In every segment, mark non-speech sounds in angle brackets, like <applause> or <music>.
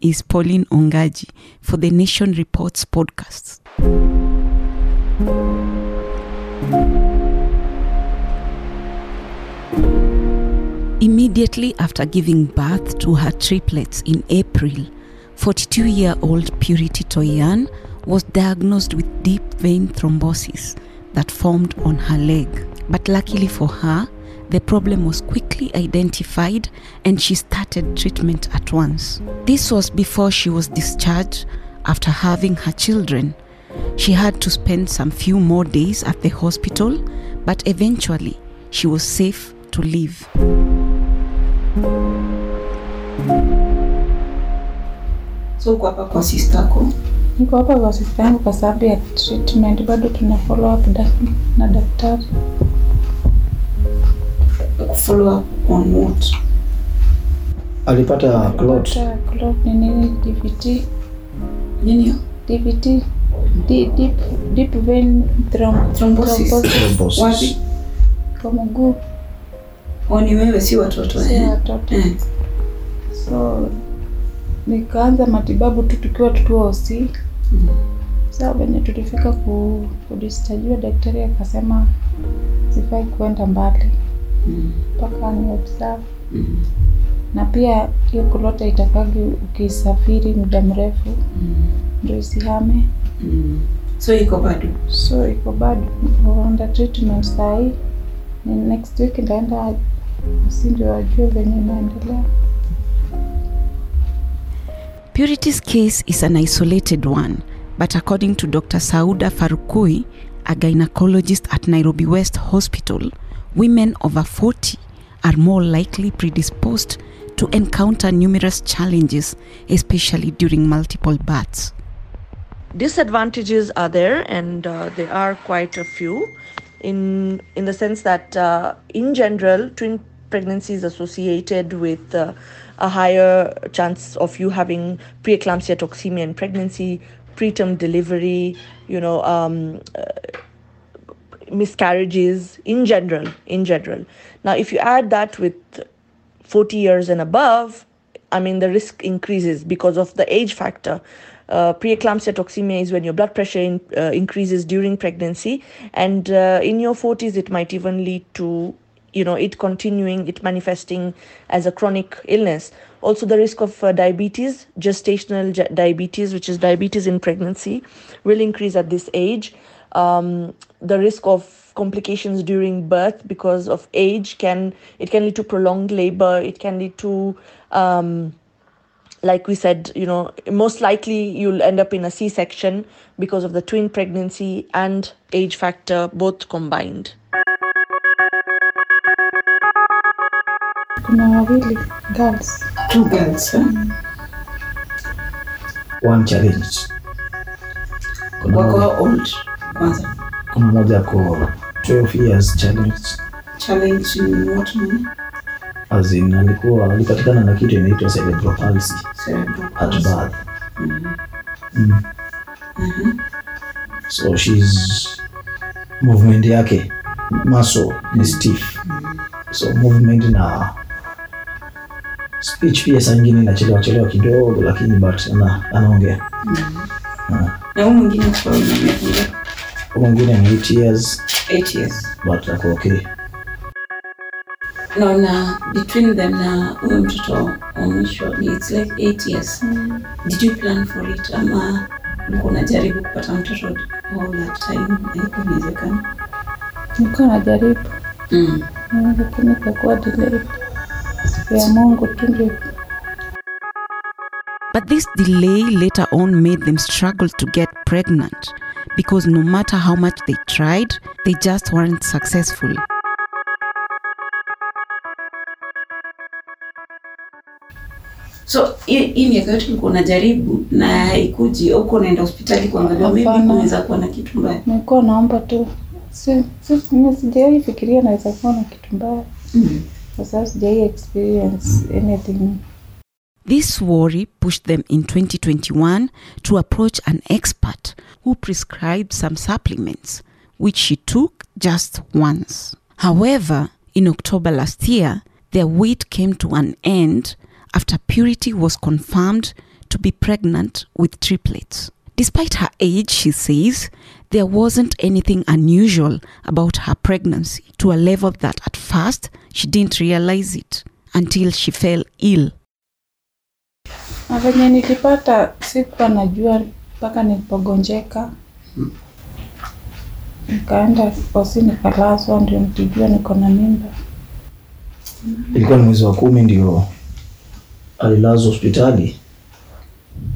is Pauline Ongaji for the Nation Reports podcast. Immediately after giving birth to her triplets in April, 42 year old Purity Toyan was diagnosed with deep vein thrombosis that formed on her leg. But luckily for her, the problem was quickly identified and she started treatment at once. This was before she was discharged after having her children. She had to spend some few more days at the hospital, but eventually she was safe to leave. So uko hapa kwa sistako Niko hapa kwa sister yangu kwa sababu ya treatment, bado tuna follow up dak na daktari. Follow up on what? alipata clot clot ni nini? DVT, Nini? DVT, D- deep, deep vein throm- Thrombosis. Thrombosis. Wapi? kwa mguu, Oni wewe si watoto si eh? watoto. Eh. So nikaanza matibabu tu tukiwa tukiwa hosi. Mm. Sasa venye tulifika ku, kudischargiwa, daktari akasema sifai kuenda mbali Mm. Mpaka ni observe Mm. na pia hiyo kulota itakagi ukisafiri muda mrefu Mm. ndio isihame, Mm. So iko bado. so iko bado under treatment saa hii. Ni next week ndaenda msindi wajue venye inaendelea. Purity's case is an isolated one, but according to Dr. Sauda Farukui, a gynecologist at Nairobi West Hospital, women over 40 are more likely predisposed to encounter numerous challenges, especially during multiple births. disadvantages are there and uh, there are quite a few in in the sense that uh, in general twin pregnancy is associated with uh, a higher chance of you having preeclampsia toxemia in pregnancy preterm delivery you know um, uh, miscarriages in general in general. Now if you add that with 40 years and above, I mean, the risk increases because of the age factor. Uh, preeclampsia toxemia is when your blood pressure in, uh, increases during pregnancy, and uh, in your 40s, it might even lead to you know it continuing it manifesting as a chronic illness. Also the risk of uh, diabetes gestational ge- diabetes which is diabetes in pregnancy will increase at this age um, the risk of complications during birth because of age can it can lead to prolonged labor it can lead to um, like we said you know most likely you'll end up in a c-section because of the twin pregnancy and age factor both combined. Kuna wawili girls, Two girls, eh? one challenge. Kuna Wako old kwanza. mmoja ako 12 years challenge Challenge ni what mean? as in alikuwa alipatikana na kitu inaitwa cerebral palsy Cerebral at birth. Mm -hmm. mm. Mhm. so she's movement yake muscle ni stiff so movement na speech pia saa ingine inachelewa chelewa kidogo lakini but ana, anaongea Ah. Na huyu mwingine kwa mwingine ni 8 years 8 years. but ako okay Naona between them na huyo mtoto wa mwisho ni it's like 8 years. Did you plan for it ama ulikuwa unajaribu kupata mtoto all that time haikuwa inawezekana? nilikuwa najaribu Mm. Mm, lakini kakuwa delayed. Ya Mungu tu ndio But this delay later on made them struggle to get pregnant because no matter how much they tried, they just weren't successful. So hii miaka yote ulikuwa unajaribu na ikuji au uko unaenda hospitali kuangalia maybe kunaweza kuwa na kitu mbaya. nilikuwa naomba tu, si si mimi sijawahi fikiria naweza kuwa na kitu mbaya, Mm. kwa sababu sijawahi experience anything. This worry pushed them in 2021 to approach an expert who prescribed some supplements, which she took just once. However, in October last year, their wait came to an end after Purity was confirmed to be pregnant with triplets. Despite her age, she says, there wasn't anything unusual about her pregnancy to a level that at first she didn't realize it until she fell ill. Na venye nilipata sikuwa najua mpaka nilipogonjeka, nikaenda hosi nikalazwa, ndio nikijua niko na mimba. ilikuwa ni mwezi wa kumi ndio alilazwa hospitali?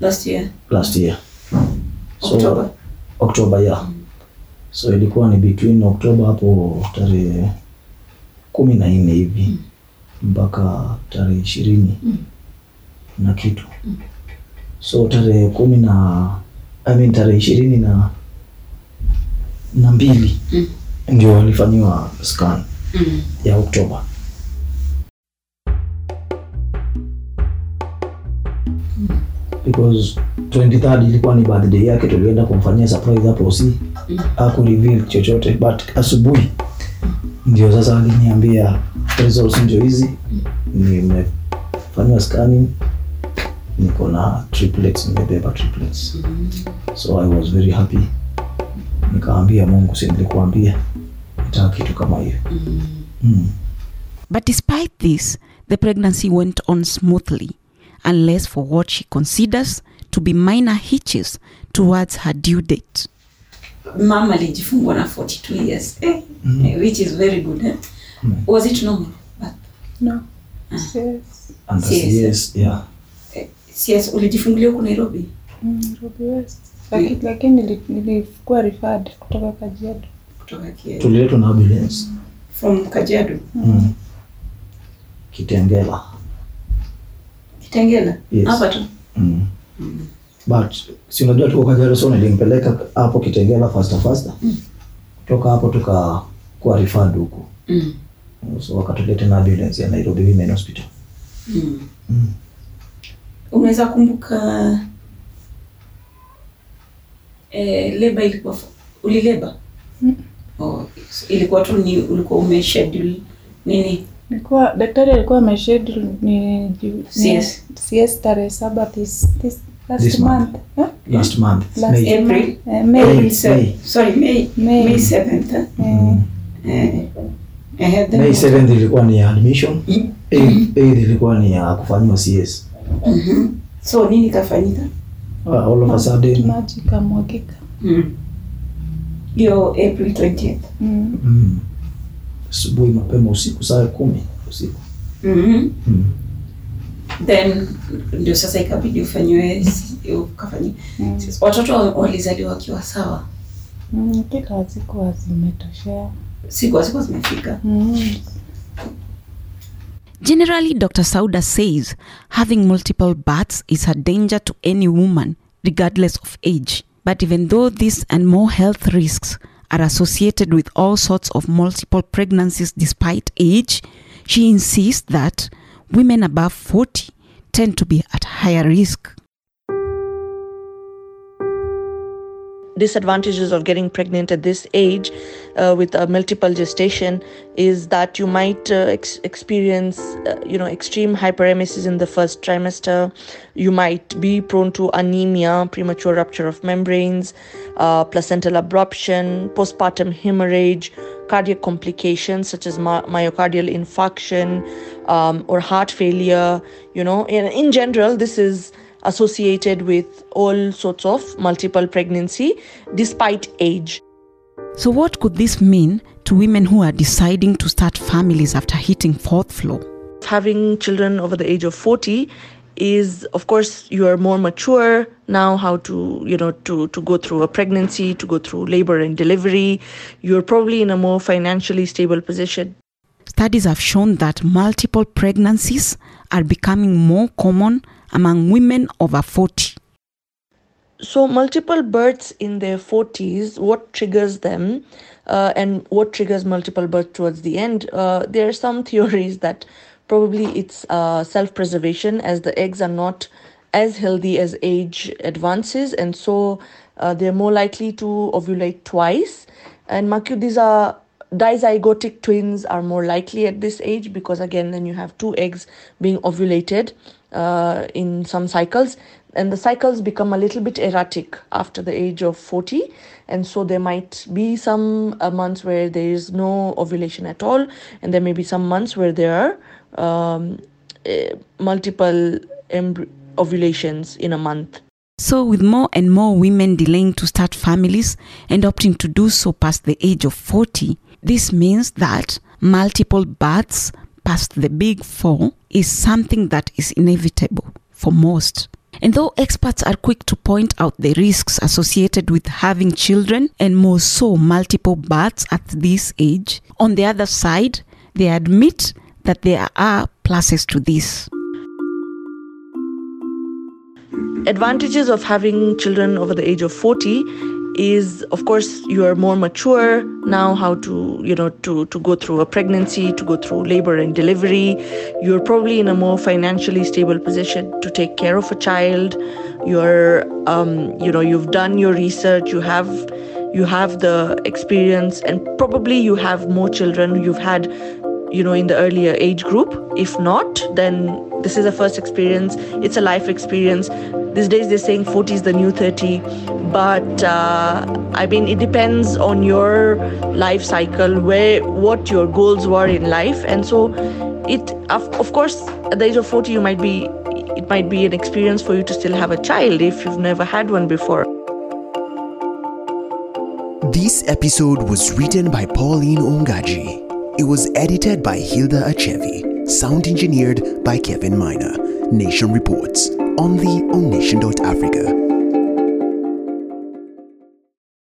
Last year. Last year. So October. October yeah. so ilikuwa ni between October hapo tarehe kumi na nne hivi mpaka tarehe ishirini na kitu. So tarehe kumi na I mean tarehe ishirini na na mbili Mm. ndio alifanyiwa scan Mm. ya Oktoba. Because 23rd ilikuwa ni birthday yake, tulienda kumfanyia surprise hapo si haku reveal chochote, but asubuhi ndio sasa aliniambia results ndio hizi, nimefanyiwa scanning, niko na triplets, nimebeba triplets, so I was very happy. Nikaambia Mungu, si nilikuambia nataka kitu kama hiyo mm. But despite this, the pregnancy went on smoothly, unless for what she considers to be minor hitches towards her due date. mama alijifungua na 42 years eh, eh, which is very good eh? was it normal but No. Yes. And Yes. yes, yeah. CS ulijifungulia huko Nairobi Mm, Nairobi West. Lakini, lakini nilikuwa referred kutoka Kajiado. kutoka Kajiado. tuliletwa na ambulance from Kajiado mm. Kitengela Kitengela Yes. hapa tu mm. but si unajua tuko Kajiado, so nilimpeleka hapo Kitengela faster faster kutoka hapo tukakuwa referred huko. mm. so wakatuleta na ambulance ya Nairobi Women Hospital Mm. mm. Unaweza kumbuka eh, leba ilikuwa ulileba Mm. oh, ilikuwa tu ni ulikuwa umeshedule nini Nilikuwa daktari alikuwa ameshedule ni CS. CS tarehe saba this, this last This month. month. Eh? last month Last May. April. Eh, May, May. se- May. sorry May May. May 7th eh? Eh, Eh, eh, May 7th ilikuwa ni admission 8th 8th ilikuwa ni ya kufanyiwa CS Mhm. so nini kafanyika uh, all of a sudden maji kamwagika. Mm. hiyo April 20th Mm. mm. asubuhi mapema usiku saa kumi usiku Mhm. mm. then ndio sasa ikabidi ufanyiwe ukafanyia Mm. watoto wa- walizaliwa wakiwa sawa Mm, kila siku zimetoshea. siku hazikuwa zimefika Mm. Generally, Dr. Sauda says having multiple births is a danger to any woman, regardless of age. But even though this and more health risks are associated with all sorts of multiple pregnancies despite age, she insists that women above 40 tend to be at higher risk. Disadvantages of getting pregnant at this age uh, with a multiple gestation is that you might uh, ex- experience uh, you know extreme hyperemesis in the first trimester. You might be prone to anemia premature rupture of membranes uh, placental abruption postpartum hemorrhage cardiac complications such as my- myocardial infarction um, or heart failure you know. In, in general this is associated with all sorts of multiple pregnancy despite age. So, what could this mean to women who are deciding to start families after hitting fourth floor? Having children over the age of 40 is of course you are more mature now how to you know to to go through a pregnancy to go through labor and delivery you're probably in a more financially stable position Studies have shown that multiple pregnancies are becoming more common among women over 40. so multiple births in their 40s what triggers them uh, and what triggers multiple births towards the end? Uh, there are some <laughs> theories that probably it's uh, self-preservation as the eggs are not as healthy as age advances and so uh, they're more likely to ovulate twice. And Maku, these are dizygotic twins are more likely at this age because again then you have two eggs being ovulated uh, in some cycles and the cycles become a little bit erratic after the age of 40 and so there might be some uh, months where there is no ovulation at all and there may be some months where there are um, uh, multiple ovulations in a month. So, with more and more women delaying to start families and opting to do so past the age of 40, this means that multiple births past the big four is something that is inevitable for most. And though experts are quick to point out the risks associated with having children and more so multiple births at this age, on the other side, they admit that there are pluses to this. advantages of having children over the age of 40 is of course you are more mature now how to you know to to go through a pregnancy to go through labor and delivery. You're probably in a more financially stable position to take care of a child. You're um, you know you've done your research you have you have the experience and probably you have more children you've had you know in the earlier age group. If not then this is a first experience. It's a life experience these days they're saying 40 is the new 30 but uh, i mean it depends on your life cycle where what your goals were in life and so it of, of course at the age of 40 you might be it might be an experience for you to still have a child if you've never had one before This episode was written by Pauline Ongaji. It was edited by Hilda Achevi. Sound engineered by Kevin Miner. Nation Reports. Only on Nation.Africa.